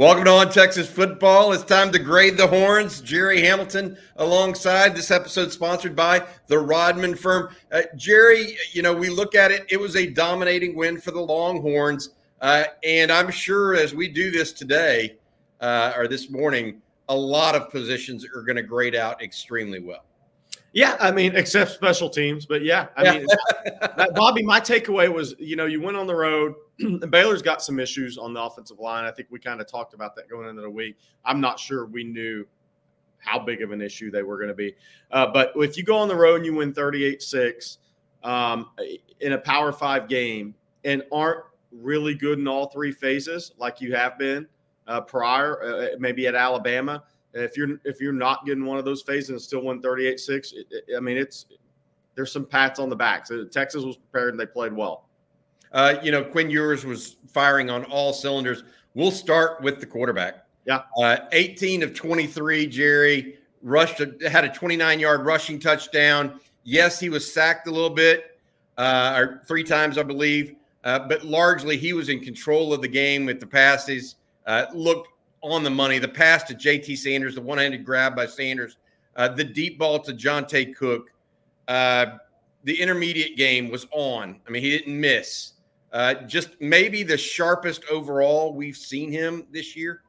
Welcome to On Texas Football. It's time to grade the horns. Gerry Hamilton alongside. This episode sponsored by the Rodman Firm. Uh, Gerry, you know, we look at it, it was a dominating win for the Longhorns. Uh, and I'm sure as we do this today uh, or this morning, a lot of positions are going to grade out extremely well. Yeah, I mean, except special teams, but yeah, I mean, Bobby, my takeaway was, you know, you went on the road. Baylor's got some issues on the offensive line. I think we kind of talked about that going into the week. I'm not sure we knew how big of an issue they were going to be, uh, but if you go on the road and you win 38-6 um, in a Power Five game and aren't really good in all three phases like you have been uh, prior, uh, maybe at Alabama if you're if you're not getting one of those phases and still win 38-6, I mean it's there's some pats on the back. So Texas was prepared and they played well. Uh, you know, Quinn Ewers was firing on all cylinders. We'll start with the quarterback. Yeah. Uh, 18 of 23, Gerry rushed, a, had a 29 yard rushing touchdown. Yes, he was sacked a little bit, uh, or three times, I believe, uh, but largely he was in control of the game with the passes. Uh, looked on the money. The pass to JT Sanders, the one-handed grab by Sanders, uh, the deep ball to Johntay Cook. Uh, the intermediate game was on. I mean, he didn't miss. Uh, just maybe the sharpest overall we've seen him this year.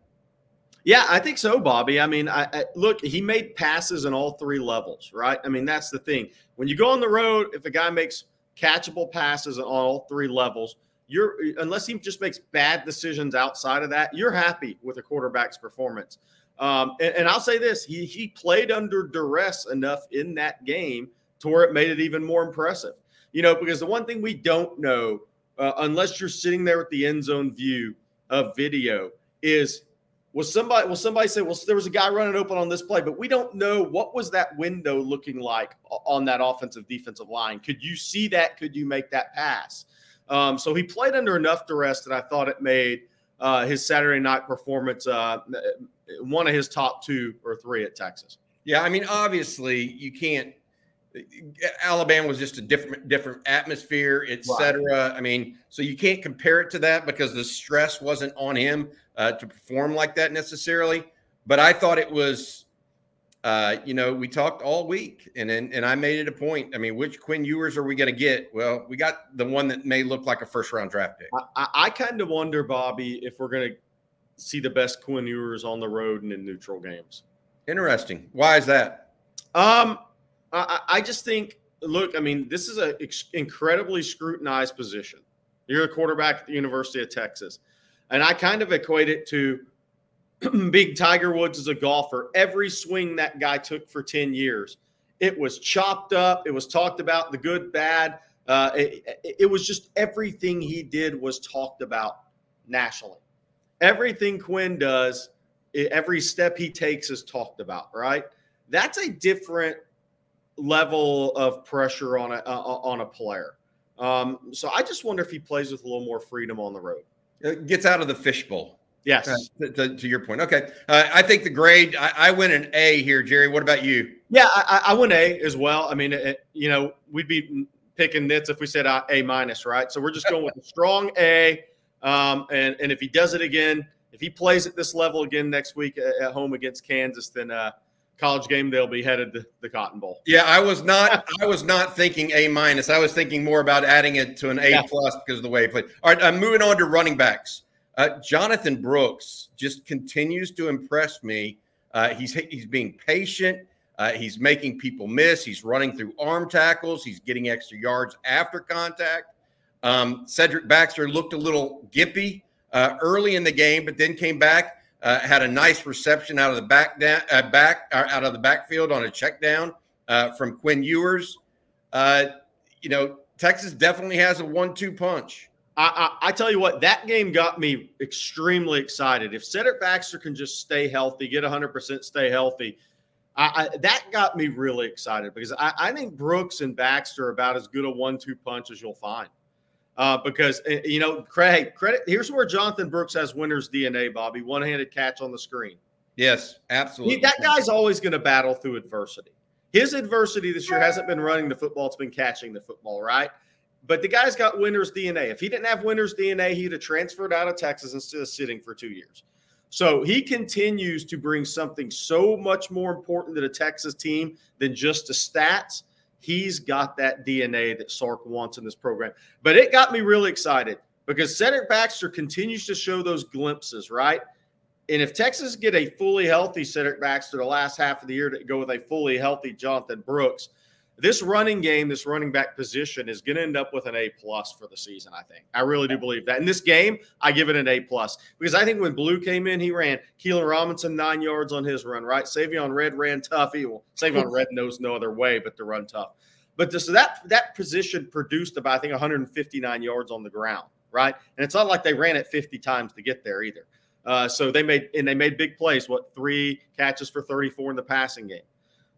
Yeah, I think so, Bobby. I mean, I, I, look, he made passes in all three levels, right? I mean, that's the thing. When you go on the road, if a guy makes catchable passes on all three levels – you're unless he just makes bad decisions outside of that, you're happy with a quarterback's performance. Um, and, and, I'll say this: he he played under duress enough in that game to where it made it even more impressive. You know, because the one thing we don't know, uh, unless you're sitting there with the end zone view of video, is was somebody will somebody say, well, there was a guy running open on this play, but we don't know what was that window looking like on that offensive defensive line. Could you see that? Could you make that pass? Um, so he played under enough duress that I thought it made uh, his Saturday night performance uh, one of his top two or three at Texas. Yeah, I mean, obviously you can't. Alabama was just a different different atmosphere, etc. Right. I mean, so you can't compare it to that because the stress wasn't on him uh, to perform like that necessarily. But I thought it was uh, you know, we talked all week, and and, and I made it a point. I mean, which Quinn Ewers are we going to get? Well, we got the one that may look like a first round draft pick. I, I kind of wonder, Bobby, if we're going to see the best Quinn Ewers on the road and in neutral games. Interesting. Why is that? Um, I, I just think. Look, I mean, this is an ex- incredibly scrutinized position. You're a quarterback at the University of Texas, and I kind of equate it to being Tiger Woods as a golfer, every swing that guy took for 10 years, it was chopped up. It was talked about the good, bad. Uh, it, it was just everything he did was talked about nationally. Everything Quinn does, every step he takes is talked about, right? That's a different level of pressure on a uh, on a player. Um, so I just wonder if he plays with a little more freedom on the road. It gets out of the fishbowl. Yes. Uh, to, to, to, your point. Okay. Uh, I think the grade, I, I, went an A here, Gerry. What about you? Yeah, I, I went A as well. I mean, it, you know, we'd be picking nits if we said A minus, right? So we're just going with a strong A. Um, and, and if he does it again, if he plays at this level again next week at, at home against Kansas, then uh, college game they'll be headed to the Cotton Bowl. Yeah, I was not. I was not thinking A minus. I was thinking more about adding it to an A yeah. plus because of the way he played. All right, I'm moving on to running backs. Uh, Jonathan Brooks just continues to impress me. Uh, he's he's being patient. Uh, he's making people miss. He's running through arm tackles. He's getting extra yards after contact. Um, Cedric Baxter looked a little gimpy uh, early in the game, but then came back. Uh, had a nice reception out of the back down, uh, back out of the backfield on a check down from Quinn Ewers. you know, Texas definitely has a one-two punch. I, I, I, tell you what, that game got me extremely excited. If Cedric Baxter can just stay healthy, get 100% stay healthy, I, that got me really excited because I, think Brooks and Baxter are about as good a one-two punch as you'll find. Uh, because eh, you know, Craig, credit. Here's where Jonathan Brooks has winner's DNA, Bobby. One-handed catch on the screen. Yes, absolutely. He, that guy's always going to battle through adversity. His adversity this year hasn't been running the football; it's been catching the football. Right? But the guy's got winner's DNA. If he didn't have winner's DNA, he'd have transferred out of Texas instead of sitting for two years. So he continues to bring something so much more important to the Texas team than just the stats. He's got that DNA that Sark wants in this program. But it got me really excited because Cedric Baxter continues to show those glimpses, right? And if Texas get a fully healthy Cedric Baxter the last half of the year to go with a fully healthy Jonathan Brooks, this running game, this running back position is going to end up with an A plus for the season. I think I really do believe that. In this game, I give it an A plus because I think when Blue came in, he ran Keilan Robinson nine yards on his run. Right, Savion Red ran tough. He well, Savion Red knows no other way but to run tough. But so that that position produced about I think 159 yards on the ground. Right, and it's not like they ran it 50 times to get there either. Uh, so they made and they made big plays. What three catches for 34 in the passing game?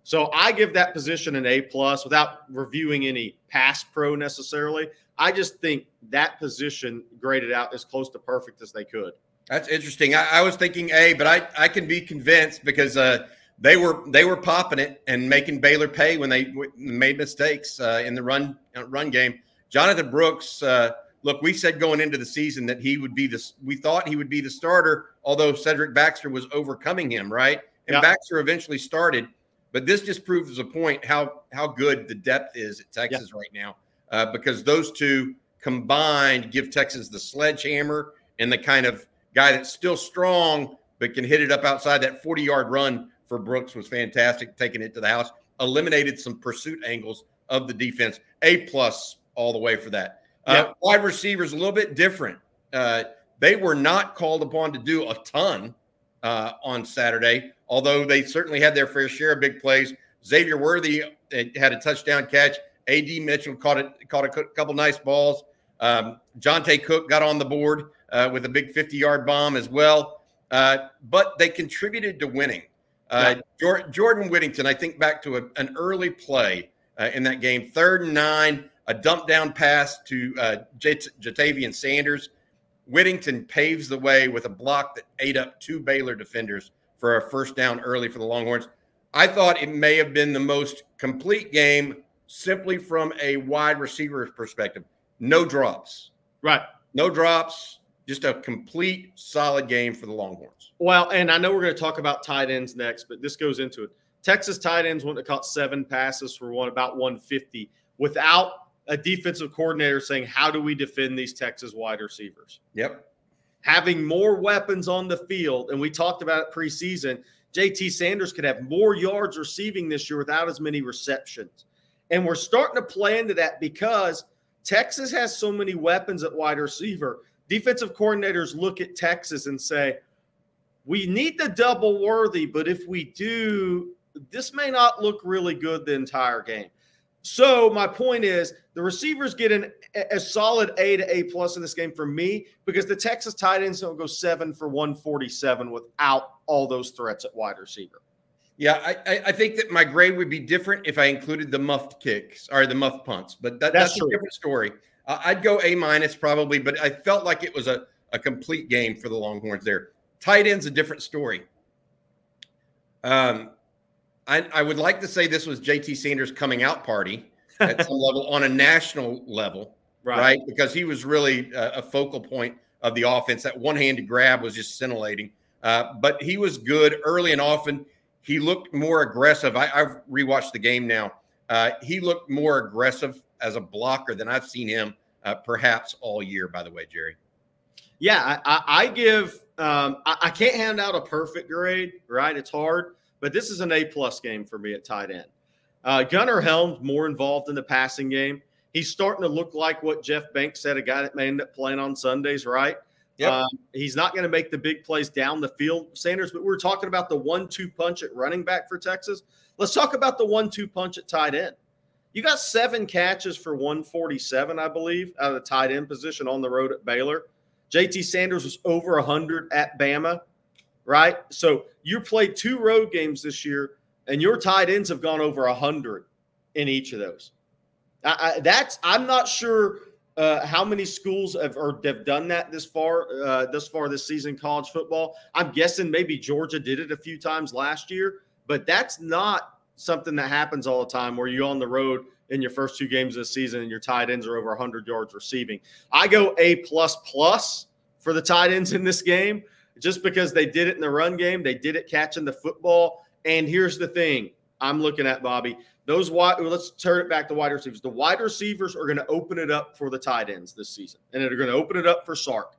So I give that position an A plus without reviewing any pass pro necessarily. I just think that position graded out as close to perfect as they could. That's interesting. I, I was thinking A, but I, I can be convinced because uh, they were they were popping it and making Baylor pay when they w- made mistakes uh, in the run uh, run game. Jonathan Brooks, uh, look, we said going into the season that he would be the we thought he would be the starter, although Cedric Baxter was overcoming him, right? And Baxter eventually started. But this just proves a point how how good the depth is at Texas yeah. right now, uh, because those two combined give Texas the sledgehammer and the kind of guy that's still strong but can hit it up outside. That forty yard run for Brooks was fantastic, taking it to the house, eliminated some pursuit angles of the defense. A plus all the way for that. Uh, Wide receivers a little bit different. Uh, they were not called upon to do a ton uh, on Saturday, although they certainly had their fair share of big plays. Xavier Worthy uh, had a touchdown catch. Ad Mitchell caught it, caught a couple nice balls. Um, Johntay Cook got on the board uh, with a big 50 yard bomb as well. Uh, but they contributed to winning. Uh, Jordan Whittington, I think back to a, an early play uh, in that game, third and nine, a dump down pass to uh, Ja'Tavion Sanders Whittington paves the way with a block that ate up two Baylor defenders for a first down early for the Longhorns. I thought it may have been the most complete game simply from a wide receiver perspective. No drops. Right. No drops. Just a complete solid game for the Longhorns. Well, and I know we're going to talk about tight ends next, but this goes into it. Texas tight ends went to caught seven passes for one about 150 without a defensive coordinator saying, How do we defend these Texas wide receivers? Yep. Having more weapons on the field, and we talked about it preseason, JT Sanders could have more yards receiving this year without as many receptions. And we're starting to play into that because Texas has so many weapons at wide receiver. Defensive coordinators look at Texas and say, we need the double worthy, but if we do, this may not look really good the entire game. So my point is, the receivers get an, a solid A to A plus in this game for me because the Texas tight ends don't go seven for 147 without all those threats at wide receiver. Yeah, I, I think that my grade would be different if I included the muffed kicks or the muffed punts, but that, that's, that's a different story. Uh, I'd go A minus probably, but I felt like it was a, a complete game for the Longhorns there. Tight ends a different story. Um, I, I would like to say this was JT Sanders' coming out party at some level on a national level, right? right? Because he was really a, a, focal point of the offense. That one-handed grab was just scintillating. Uh, but he was good early and often. He looked more aggressive. I, have rewatched the game now. Uh, he looked more aggressive as a blocker than I've seen him uh, perhaps all year. By the way, Gerry. Yeah, I, I give. Um, I, I can't hand out a perfect grade, right? It's hard but this is an A plus game for me at tight end. Uh, Gunnar Helms more involved in the passing game. He's starting to look like what Jeff Banks said, a guy that may end up playing on Sundays, right? Yep. Um, he's not going to make the big plays down the field, Sanders, but we are talking about the one two punch at running back for Texas. Let's talk about the one two punch at tight end. You got seven catches for 147, I believe, out of the tight end position on the road at Baylor. JT Sanders was over 100 at Bama right? So you played two road games this year, and your tight ends have gone over hundred in each of those. I, I, that's I'm not sure uh, how many schools have or have done that this far uh, this far this season college football. I'm guessing maybe Georgia did it a few times last year, but that's not something that happens all the time where you're on the road in your first two games of the season and your tight ends are over 100 yards receiving. I go A plus plus for the tight ends in this game. Just because they did it in the run game, they did it catching the football. And here's the thing I'm looking at, Bobby. Those wide, let's turn it back to wide receivers. The wide receivers are going to open it up for the tight ends this season, and they're going to open it up for Sark.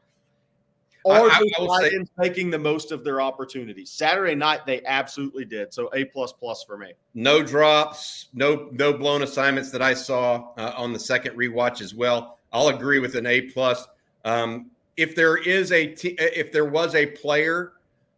Are I, the tight ends taking the most of their opportunities? Saturday night, they absolutely did. So A plus plus for me. No drops, no no blown assignments that I saw uh, on the second rewatch as well. I'll agree with an A plus. Um, if there is a t- if there was a player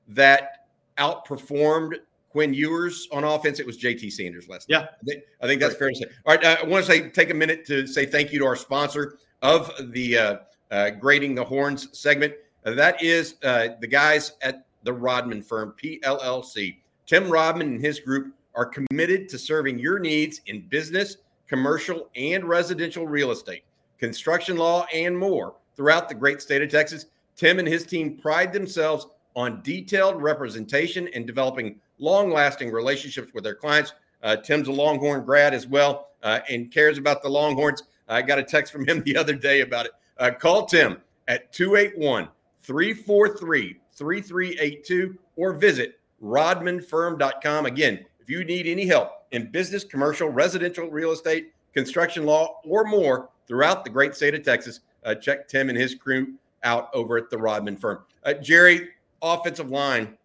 that outperformed Quinn Ewers on offense, it was JT Sanders last yeah. night. I think, I think that's fair to say. All right, uh, I want to say take a minute to say thank you to our sponsor of the uh, uh, grading the horns segment. Uh, that is uh, the guys at the Rodman firm, PLLC. Tim Rodman and his group are committed to serving your needs in business, commercial, and residential real estate, construction law, and more throughout the great state of Texas. Tim and his team pride themselves on detailed representation and developing long lasting relationships with their clients. Uh, Tim's a Longhorn grad as well uh, and cares about the Longhorns. I got a text from him the other day about it. Uh, call Tim at 281 343 3382 or visit rodmanfirm.com. Again, if you need any help in business, commercial, residential real estate, construction law, or more throughout the great state of Texas, uh, check Tim and his crew out over at the Rodman firm. Uh, Gerry, offensive line.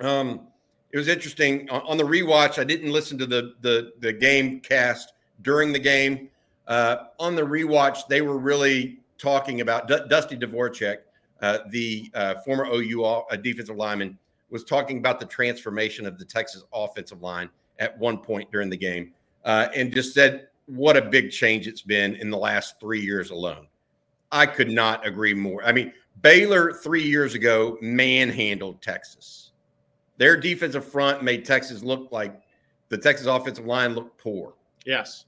Um, it was interesting on, on, the rewatch. I didn't listen to the the, the game cast during the game. Uh, on the rewatch, they were really talking about D- Dusty Dvoracek, uh, the uh, former OU uh, defensive lineman, was talking about the transformation of the Texas offensive line at one point during the game, uh, and just said what a big change it's been in the last three years alone. I could not agree more. I mean, Baylor three years ago manhandled Texas. Their defensive front made Texas look like the Texas offensive line looked poor. Yes.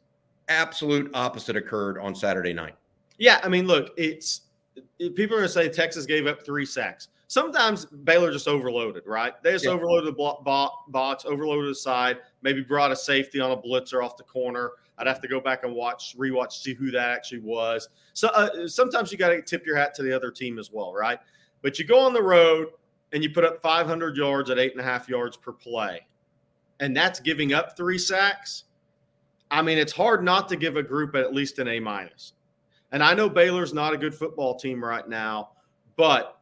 Absolute opposite occurred on Saturday night. Yeah. I mean, look, it's people are going to say Texas gave up three sacks. Sometimes Baylor just overloaded, right? They just yeah. overloaded the box, overloaded the side, maybe brought a safety on a blitzer off the corner. I'd have to go back and watch, rewatch, see who that actually was. So uh, sometimes you got to tip your hat to the other team as well, right? But you go on the road and you put up 500 yards at eight and a half yards per play, and that's giving up three sacks. I mean, it's hard not to give a group at least an A minus. And I know Baylor's not a good football team right now, but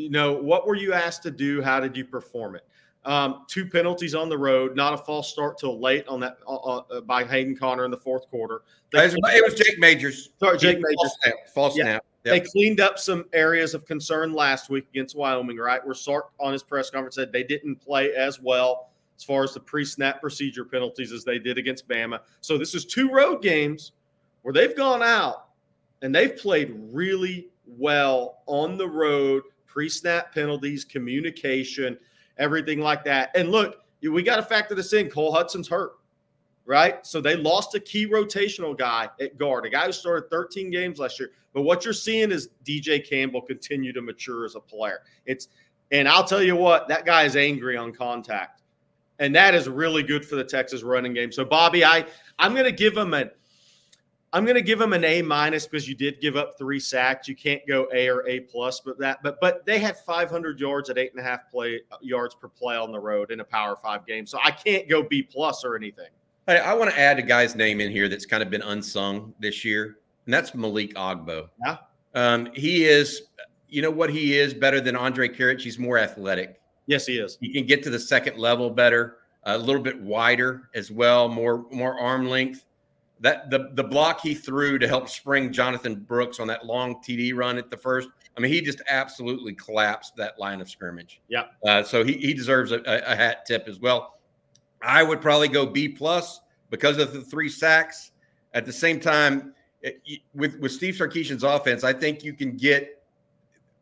you know what were you asked to do? How did you perform it? Um, two penalties on the road, not a false start till late on that uh, uh, by Hayden Conner in the fourth quarter. They, it was Jake Majors. Sorry, Jake Majors. False snap. False yeah. snap. Yep. They cleaned up some areas of concern last week against Wyoming, right? Where Sark on his press conference said they didn't play as well as far as the pre-snap procedure penalties as they did against Bama. So this is two road games where they've gone out and they've played really well on the road, pre-snap penalties, communication – everything like that. And look, we got to factor this in. Cole Hudson's hurt, right? So they lost a key rotational guy at guard, a guy who started 13 games last year. But what you're seeing is DJ Campbell continue to mature as a player. It's and I'll tell you what, that guy is angry on contact. And that is really good for the Texas running game. So Bobby, I I'm going to give him an I'm going to give them an A minus because you did give up three sacks. You can't go A or A plus, but that but but they had 500 yards at eight and a half play yards per play on the road in a Power Five game, so I can't go B plus or anything. Hey, I want to add a guy's name in here that's kind of been unsung this year, and that's Malik Agbo. Yeah, um, he is. You know what he is better than Andrej Karic. He's more athletic. Yes, he is. He can get to the second level better, a little bit wider as well, more more arm length that the the block he threw to help spring Jonathan Brooks on that long TD run at the first. I mean, he just absolutely collapsed that line of scrimmage. Yeah. Uh, so he, he deserves a, a, hat tip as well. I would probably go B plus because of the three sacks. At the same time, it, with with Steve Sarkisian's offense, I think you can get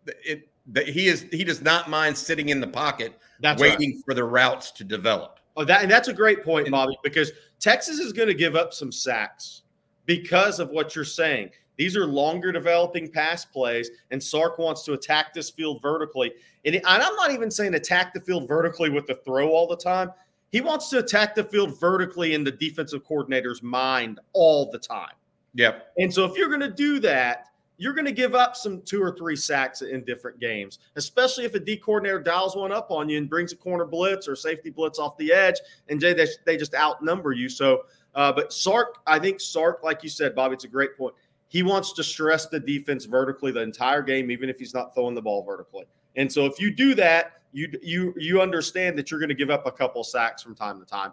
it. That he is he does not mind sitting in the pocket, that's waiting right. for the routes to develop. Oh, that and that's a great point, Bobby, because Texas is going to give up some sacks because of what you're saying. These are longer developing pass plays, and Sark wants to attack this field vertically. And, and I'm not even saying attack the field vertically with the throw all the time. He wants to attack the field vertically in the defensive coordinator's mind all the time. Yep. And so if you're going to do that, you're going to give up some two or three sacks in different games, especially if a D coordinator dials one up on you and brings a corner blitz or safety blitz off the edge, and they, they just outnumber you. So, uh, but Sark, I think Sark, like you said, Bobby, it's a great point. He wants to stress the defense vertically the entire game, even if he's not throwing the ball vertically. And so, if you do that, you you you understand that you're going to give up a couple sacks from time to time.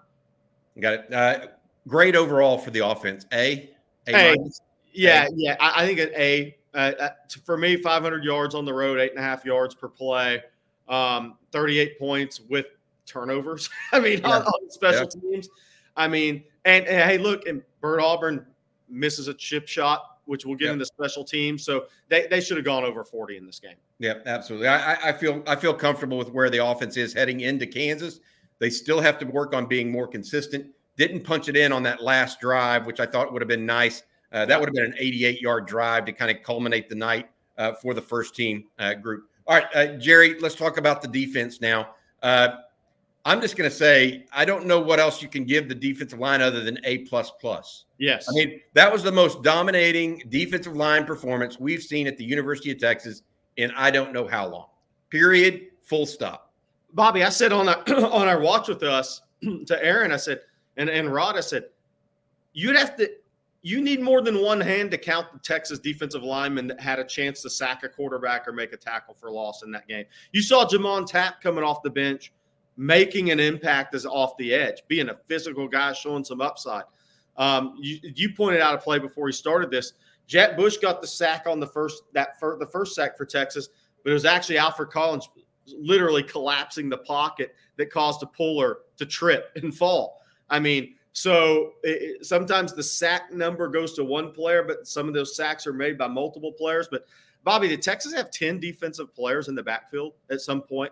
Got it. Uh, great overall for the offense. A. A. a yeah, yeah. I, I, think an A. Uh, uh for me, 500 yards on the road, eight and a half yards per play, um, 38 points with turnovers. I mean, yeah. on, on, special yeah. teams. I mean, and, and, hey, look, and Bert Auburn misses a chip shot, which we'll get yep. into special teams. So they, they should have gone over 40 in this game. Yeah, absolutely. I, I feel I feel comfortable with where the offense is heading into Kansas. They still have to work on being more consistent. Didn't punch it in on that last drive, which I thought would have been nice. Uh, that would have been an 88 yard drive to kind of culminate the night uh, for the first team uh, group. All right, uh, Gerry, let's talk about the defense now. Uh, I'm just going to say I don't know what else you can give the defensive line other than A plus plus. Yes, I mean that was the most dominating defensive line performance we've seen at the University of Texas in I don't know how long. Period. Full stop. Bobby, I said on our, on our watch with us to Aaron, I said, and and Rod, I said, you'd have to. You need more than one hand to count the Texas defensive lineman that had a chance to sack a quarterback or make a tackle for loss in that game. You saw Jamon Tapp coming off the bench, making an impact as off the edge, being a physical guy, showing some upside. Um, you, you pointed out a play before he started this. Jett Bush got the sack on the first that fir- the first sack for Texas, but it was actually Alfred Collins literally collapsing the pocket that caused a puller to trip and fall. I mean, so it, sometimes the sack number goes to one player, but some of those sacks are made by multiple players. But Bobby, did Texas have 10 defensive players in the backfield at some point?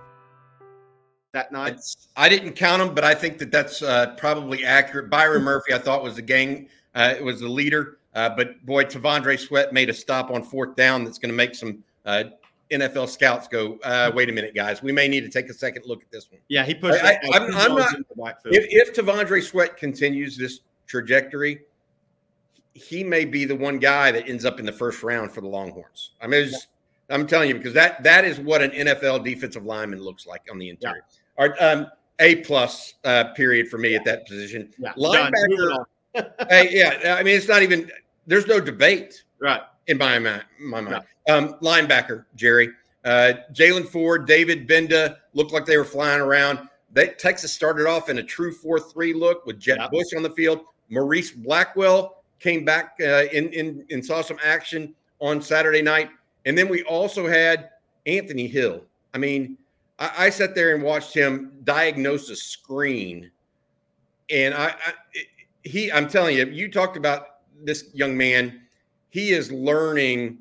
that night? I didn't count them, but I think that that's uh, probably accurate. Byron Murphy, I thought was the gang, uh, it was the leader. Uh, but boy, T'Vondre Sweat made a stop on fourth down that's going to make some uh, NFL scouts go, uh, wait a minute, guys. We may need to take a second look at this one. Yeah, he pushed. I, am not. If, if T'Vondre Sweat continues this trajectory, he may be the one guy that ends up in the first round for the Longhorns. I mean, I'm telling you because that that is what an NFL defensive lineman looks like on the interior. Yeah. Right, um, A plus uh, period for me yeah. at that position. Yeah. Linebacker. hey, yeah, I mean it's not even. There's no debate. Right. In my mind, my mind. Um, linebacker Gerry, uh, Jaylan Ford, David Gbenda looked like they were flying around. They, Texas started off in a true four-three look with Jett yep. Bush on the field. Maurice Blackwell came back uh, in, in and saw some action on Saturday night, and then we also had Anthony Hill. I mean, I, I sat there and watched him diagnose a screen, and I, I he I'm telling you, you talked about this young man. He is learning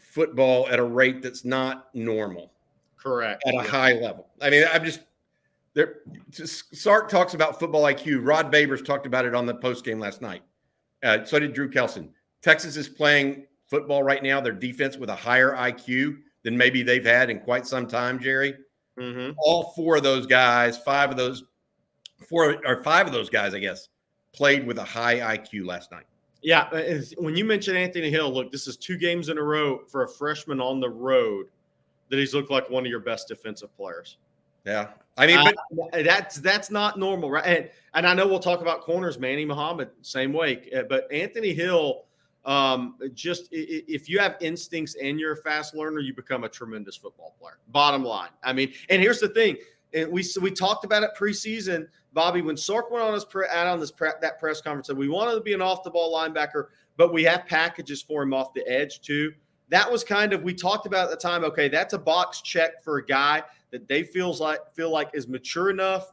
football at a rate that's not normal. Correct. At a high level. I mean, I'm just there. Sark talks about football IQ. Rod Babers talked about it on the post game last night. Uh, so did Drew Kelson. Texas is playing football right now. Their defense with a higher IQ than maybe they've had in quite some time, Gerry. Mm-hmm. All four of those guys, five of those, four or five of those guys, I guess, played with a high IQ last night. Yeah, uh, when you mentioned Anthony Hill, look, this is two games in a row for a freshman on the road that he's looked like one of your best defensive players. Yeah, I mean, but uh, that's that's not normal, right? And, and I know we'll talk about corners, Manny Muhammad, same way. Uh, but Anthony Hill, Um, just if you have instincts and you're a fast learner, you become a tremendous football player. Bottom line. I mean, and here's the thing. And we so we talked about it preseason, Bobby. When Sark went on his pre, out on this pre, that press conference, said we wanted to be an off the ball linebacker, but we have packages for him off the edge too. That was kind of we talked about at the time. Okay, that's a box check for a guy that they feels like feel like is mature enough,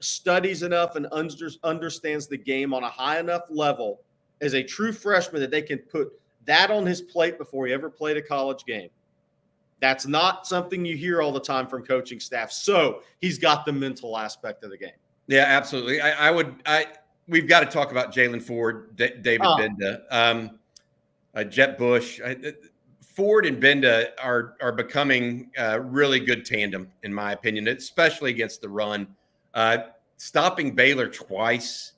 studies enough, and under, understands the game on a high enough level as a true freshman that they can put that on his plate before he ever played a college game. That's not something you hear all the time from coaching staff. So he's got the mental aspect of the game. Yeah, absolutely. I, I would. I we've got to talk about Jaylan Ford, D- David oh. Gbenda, um, uh, Jett Bush. I, Ford and Gbenda are are becoming a really good tandem, in my opinion, especially against the run. Uh, stopping Baylor twice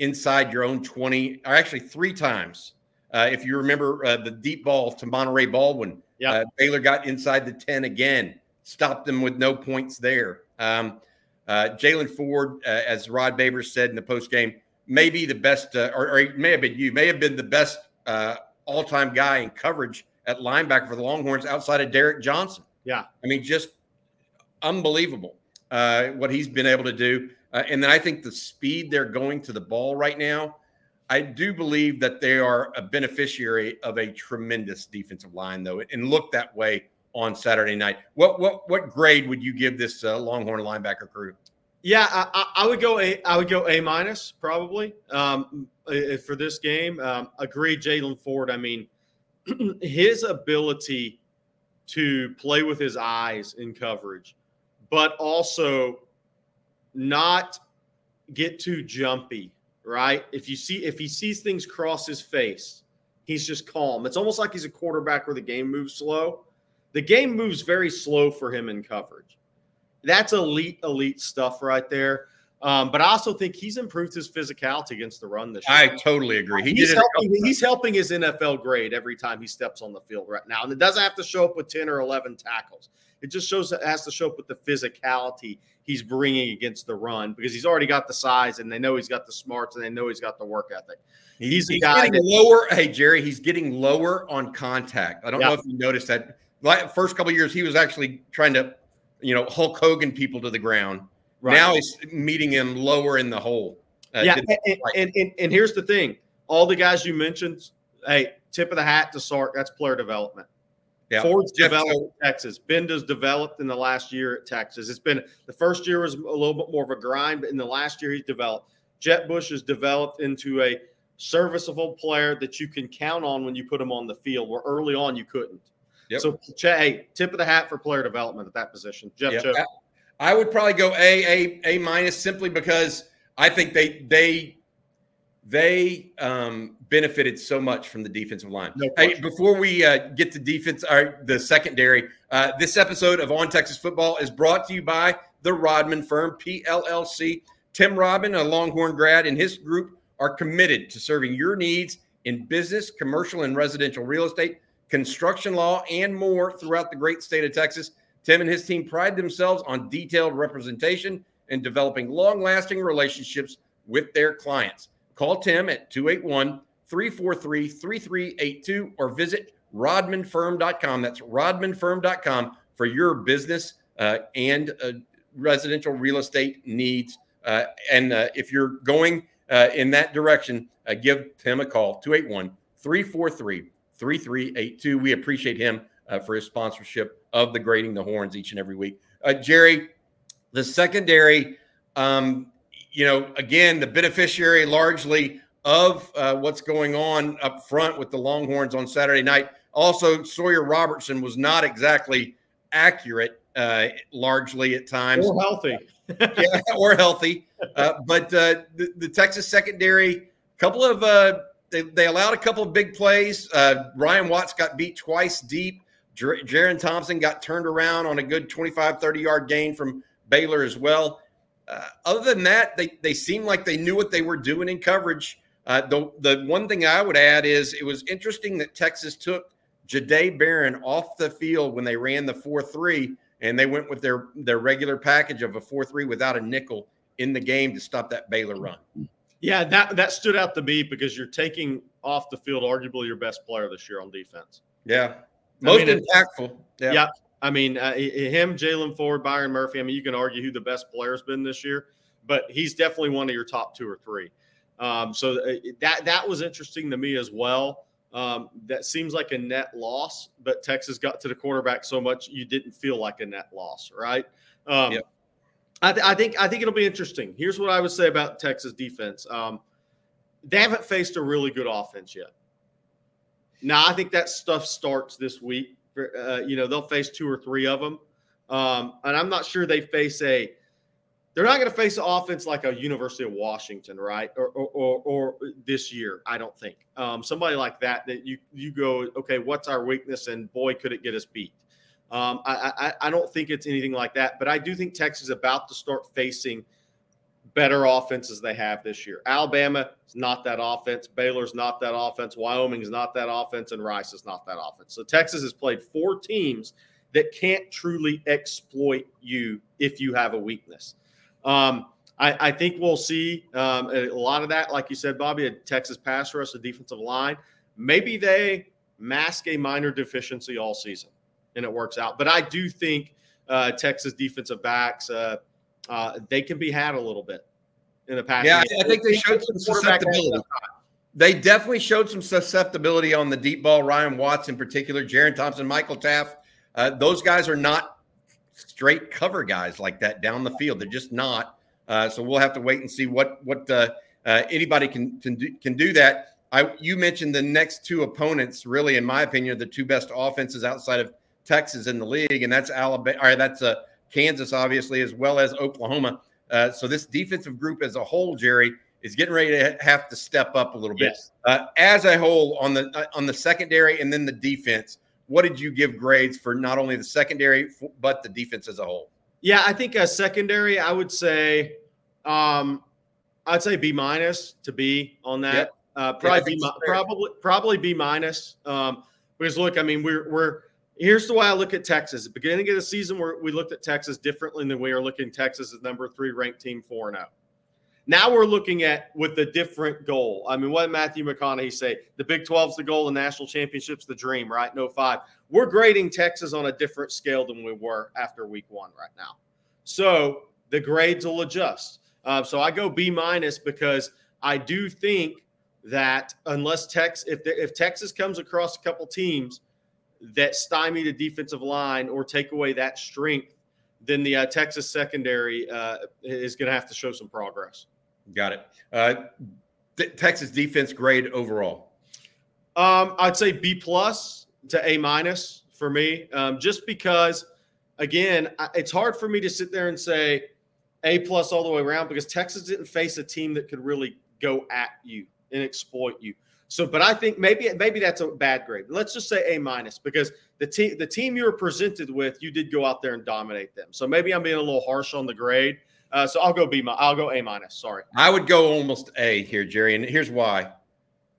inside your own 20, or actually three times. Uh, if you remember uh, the deep ball to Monaray Baldwin, yeah. Uh, Baylor got inside the 10 again, stopped them with no points there. Um, uh, Jaylan Ford, uh, as Rod Babers said in the post game, may be the best, or, or, it may have been you, may have been the best all time guy in coverage at linebacker for the Longhorns outside of Derek Johnson. Yeah. I mean, just unbelievable what he's been able to do. Uh, and then I think the speed they're going to the ball right now, I do believe that they are a beneficiary of a tremendous defensive line, though, and look that way on Saturday night. What what what grade would you give this uh, Longhorn linebacker crew? Yeah, I, I, would go a I would go a minus probably um, for this game. Um, agree, Jaylan Ford. I mean, his ability to play with his eyes in coverage, but also not get too jumpy, right? If you see if he sees things cross his face, he's just calm. It's almost like he's a quarterback where the game moves slow. The game moves very slow for him in coverage. That's elite, elite stuff right there. Um, but I also think he's improved his physicality against the run this year. I totally agree. He he's, helping, he's helping his NFL grade every time he steps on the field right now. And it doesn't have to show up with 10 or 11 tackles. It just shows it has to show up with the physicality he's bringing against the run because he's already got the size and they know he's got the smarts and they know he's got the work ethic. He's, he's getting that, lower. Hey Gerry, he's getting lower on contact. I don't yeah. know if you noticed that. First couple years, he was actually trying to, you know, Hulk Hogan people to the ground. Right. Now he's meeting him lower in the hole. Uh, yeah, and, and, and, and here's the thing: all the guys you mentioned, hey, tip of the hat to Sark. That's player development. Yeah. Ford's Jeff developed Texas. Gbenda's developed in the last year at Texas. It's been the first year was a little bit more of a grind, but in the last year he's developed. Jett Bush has developed into a serviceable player that you can count on when you put him on the field. Where early on you couldn't. Yep. So, hey, tip of the hat for player development at that position. Jeff yep. I would probably go A, A, A minus simply because I think they they they um, benefited so much from the defensive line. No hey, before we uh, get to defense, or the secondary, uh, this episode of On Texas Football is brought to you by the Rodman Firm, PLLC. Tim Rodman, a Longhorn grad, and his group are committed to serving your needs in business, commercial, and residential real estate, construction law, and more throughout the great state of Texas. Tim and his team pride themselves on detailed representation and developing long lasting relationships with their clients. Call Tim at 281 343 3382 or visit rodmanfirm.com. That's rodmanfirm.com for your business uh, and uh, residential real estate needs. Uh, and uh, if you're going uh, in that direction, uh, give Tim a call 281 343 3382. We appreciate him for his sponsorship of the Grading the Horns each and every week. Gerry, the secondary, um, you know, again, the beneficiary largely of uh, what's going on up front with the Longhorns on Saturday night. Also, Sawyer Robertson was not exactly accurate, uh, largely at times. Or healthy. yeah, or healthy. Uh, but uh, the, the, Texas secondary, couple of, uh, they, they allowed a couple of big plays. Uh, Ryan Watts got beat twice deep. Jer- Jerrin Thompson got turned around on a good 25, 30 yard gain from Baylor as well. Uh, other than that, they they seemed like they knew what they were doing in coverage. Uh, the the one thing I would add is it was interesting that Texas took Jahdae Barron off the field when they ran the four three, and they went with their their regular package of a four three without a nickel in the game to stop that Baylor run. Yeah, that that stood out to me because you're taking off the field, arguably your best player this year on defense. Yeah, most mean, impactful. Yeah. yeah. I mean, uh, him, Jaylan Ford, Byron Murphy. I mean, you can argue who the best player's been this year, but he's definitely one of your top two or three. Um, so uh, that that was interesting to me as well. Um, that seems like a net loss, but Texas got to the quarterback so much you didn't feel like a net loss, right? Um, yep. I, th- I, think I think it'll be interesting. Here's what I would say about Texas defense. Um, they haven't faced a really good offense yet. Now I think that stuff starts this week. Uh, you know they'll face two or three of them, um, and I'm not sure they face a they're not going to face an offense like a University of Washington, right? Or, or, or, or this year, I don't think. Um, somebody like that that you you go, okay, what's our weakness? And boy, could it get us beat. Um, I, I I don't think it's anything like that, but I do think Texas is about to start facing better offenses they have this year. Alabama is not that offense. Baylor's not that offense. Wyoming is not that offense, and Rice is not that offense. So Texas has played four teams that can't truly exploit you if you have a weakness. Um, I, I, think we'll see um, a lot of that, like you said, Bobby, a Texas pass rush, a defensive line. Maybe they mask a minor deficiency all season and it works out. But I do think uh, Texas defensive backs, uh, uh, they can be had a little bit in the past. Yeah, I think they showed some susceptibility. They definitely showed some susceptibility on the deep ball. Ryan Watts, in particular, Jerrin Thompson, Michael Taaffe. Uh, those guys are not straight cover guys like that down the field. They're just not. Uh, so we'll have to wait and see what what uh, uh, anybody can can do, can do that. I you mentioned the next two opponents, really, in my opinion, are the two best offenses outside of Texas in the league, and that's Alabama. Or that's uh, Kansas, obviously, as well as Oklahoma. Uh, so this defensive group as a whole, Gerry, is getting ready to have to step up a little bit. Yes. Uh, as a whole, on the uh, on the secondary and then the defense, what did you give grades for not only the secondary but the defense as a whole? Yeah, I think a secondary, I would say, um, I'd say B minus to B on that. Yep. Uh, probably yeah, B, probably probably B minus. Um, because look, I mean, we're we're here's the way I look at Texas. At beginning of the season, where we looked at Texas differently than we are looking Texas as number three ranked team four and zero. Oh. Now we're looking at with a different goal. I mean, what did Matthew McConaughey say? The Big 12's the goal, the national championship's the dream, right? No five. We're grading Texas on a different scale than we were after week one right now. So the grades will adjust. Uh, so I go B minus because I do think that unless Texas, if if Texas comes across a couple teams that stymie the defensive line or take away that strength, then the uh, Texas secondary uh, is going to have to show some progress. Got it. Uh, th- Texas defense grade overall. Um, I'd say B plus to A minus for me, um, just because, again, I, it's hard for me to sit there and say A plus all the way around because Texas didn't face a team that could really go at you and exploit you. So, but I think maybe maybe that's a bad grade. Let's just say A minus because the team the team you were presented with, you did go out there and dominate them. So maybe I'm being a little harsh on the grade. Uh, so I'll go B. I'll go A minus. Sorry. I would go almost A here, Gerry, and here's why.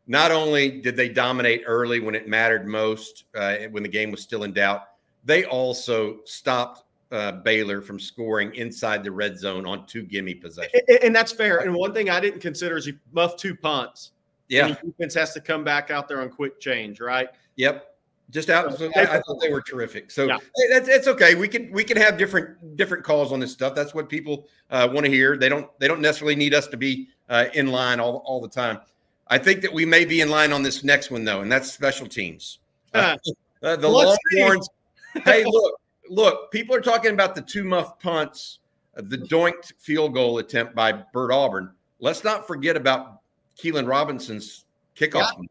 Not only did they dominate early when it mattered most, uh, when the game was still in doubt, they also stopped uh, Baylor from scoring inside the red zone on two gimme possessions. And, and that's fair. And one thing I didn't consider is you muff two punts yeah. defense has to come back out there on quick change, right? Yep. Just out. So I, I, thought they were terrific. So yeah. that's it's okay. We can we can have different different calls on this stuff. That's what people uh, want to hear. They don't they don't necessarily need us to be uh, in line all, all the time. I think that we may be in line on this next one though, and that's special teams. Uh, uh the Longhorns. hey, look, look. People are talking about the two muff punts, uh, the doinked field goal attempt by Bert Auburn. Let's not forget about Keilan Robinson's kickoff. Yeah.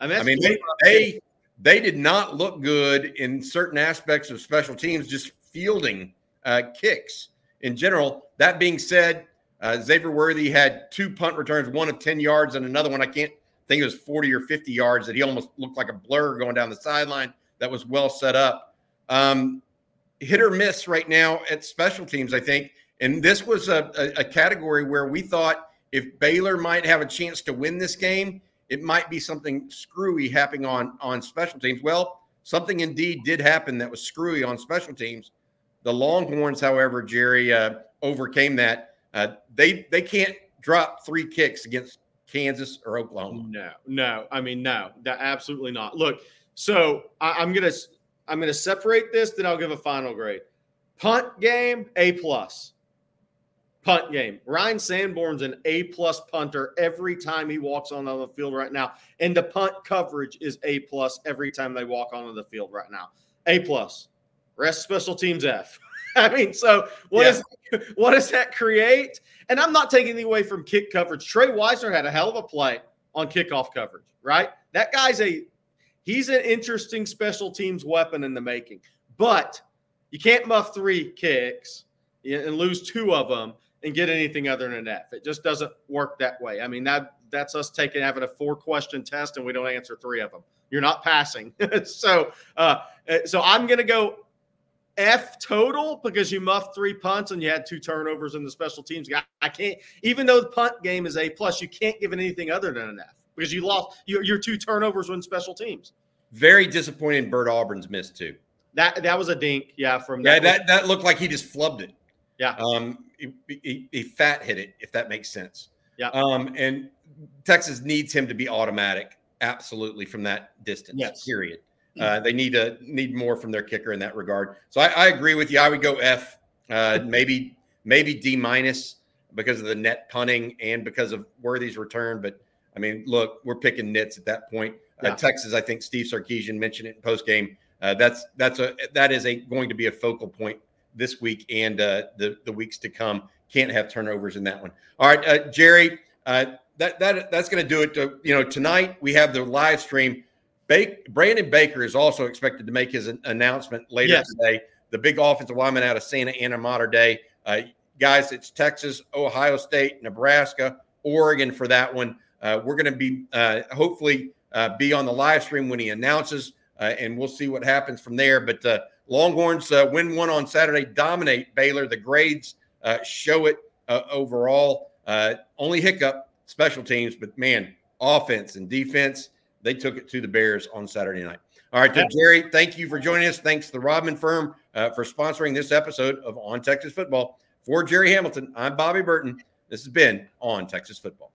I mean, I mean they, they, they did not look good in certain aspects of special teams, just fielding uh, kicks in general. That being said, uh, Xavier Worthy had two punt returns, one of 10 yards and another one, I can't think it was 40 or 50 yards that he almost looked like a blur going down the sideline. That was well set up. Um, hit or miss right now at special teams, I think. And this was a, a, a category where we thought if Baylor might have a chance to win this game, it might be something screwy happening on on special teams. Well, something indeed did happen that was screwy on special teams. The Longhorns, however, Gerry uh, overcame that. Uh, they they can't drop three kicks against Kansas, or Oklahoma. No, no. I mean, no, that absolutely not. Look, so I, am gonna I'm gonna separate this, then I'll give a final grade. Punt game, A plus. Punt game. Ryan Sanborn's an A plus punter every time he walks on the field right now, and the punt coverage is A plus every time they walk onto the field right now. A plus. Rest special teams F. I mean, so what yeah. is, what does that create? And I'm not taking anything away from kick coverage. Trey Wisner had a hell of a play on kickoff coverage, right? That guy's a he's an interesting special teams weapon in the making. But you can't muff three kicks and lose two of them and get anything other than an F. It just doesn't work that way. I mean, that that's us taking having a four question test and we don't answer three of them. You're not passing. so, uh, so I'm going to go F total because you muffed three punts and you had two turnovers in the special teams. I can't, even though the punt game is A plus, you can't give it anything other than an F because you lost your, your two turnovers in special teams. Very disappointing. Bert Auburn's missed too. That that was a dink, yeah. From that, yeah, that that looked like he just flubbed it. Yeah, um, he, he, he fat hit it if that makes sense. Yeah, um, and Texas needs him to be automatic, absolutely from that distance. Yes. Period. Uh, they need to need more from their kicker in that regard. So I, I agree with you. I would go F, uh, maybe maybe D minus because of the net punting and because of Worthy's return. But I mean, look, we're picking nits at that point. Uh, yeah. Uh, Texas, I think Steve Sarkisian mentioned it in post game. Uh, that's that's a that is a going to be a focal point this week and uh, the the weeks to come. Can't have turnovers in that one. All right, Gerry. uh, that that that's going to do it. To, you know, tonight we have the live stream Brandon Baker is also expected to make his announcement later yes. today. The big offensive lineman out of Santa Ana Mater Dei. Uh, guys, it's Texas, Ohio State, Nebraska, Oregon for that one. Uh, we're going to be uh, hopefully uh, be on the live stream when he announces, uh, and we'll see what happens from there. But uh, Longhorns win one on Saturday, dominate Baylor. The grades show it overall. only hiccup special teams, but man, offense and defense they took it to the Bears on Saturday night. All right, Gerry, thank you for joining us. Thanks to the Rodman Firm uh, for sponsoring this episode of On Texas Football. For Gerry Hamilton, I'm Bobby Burton. This has been On Texas Football.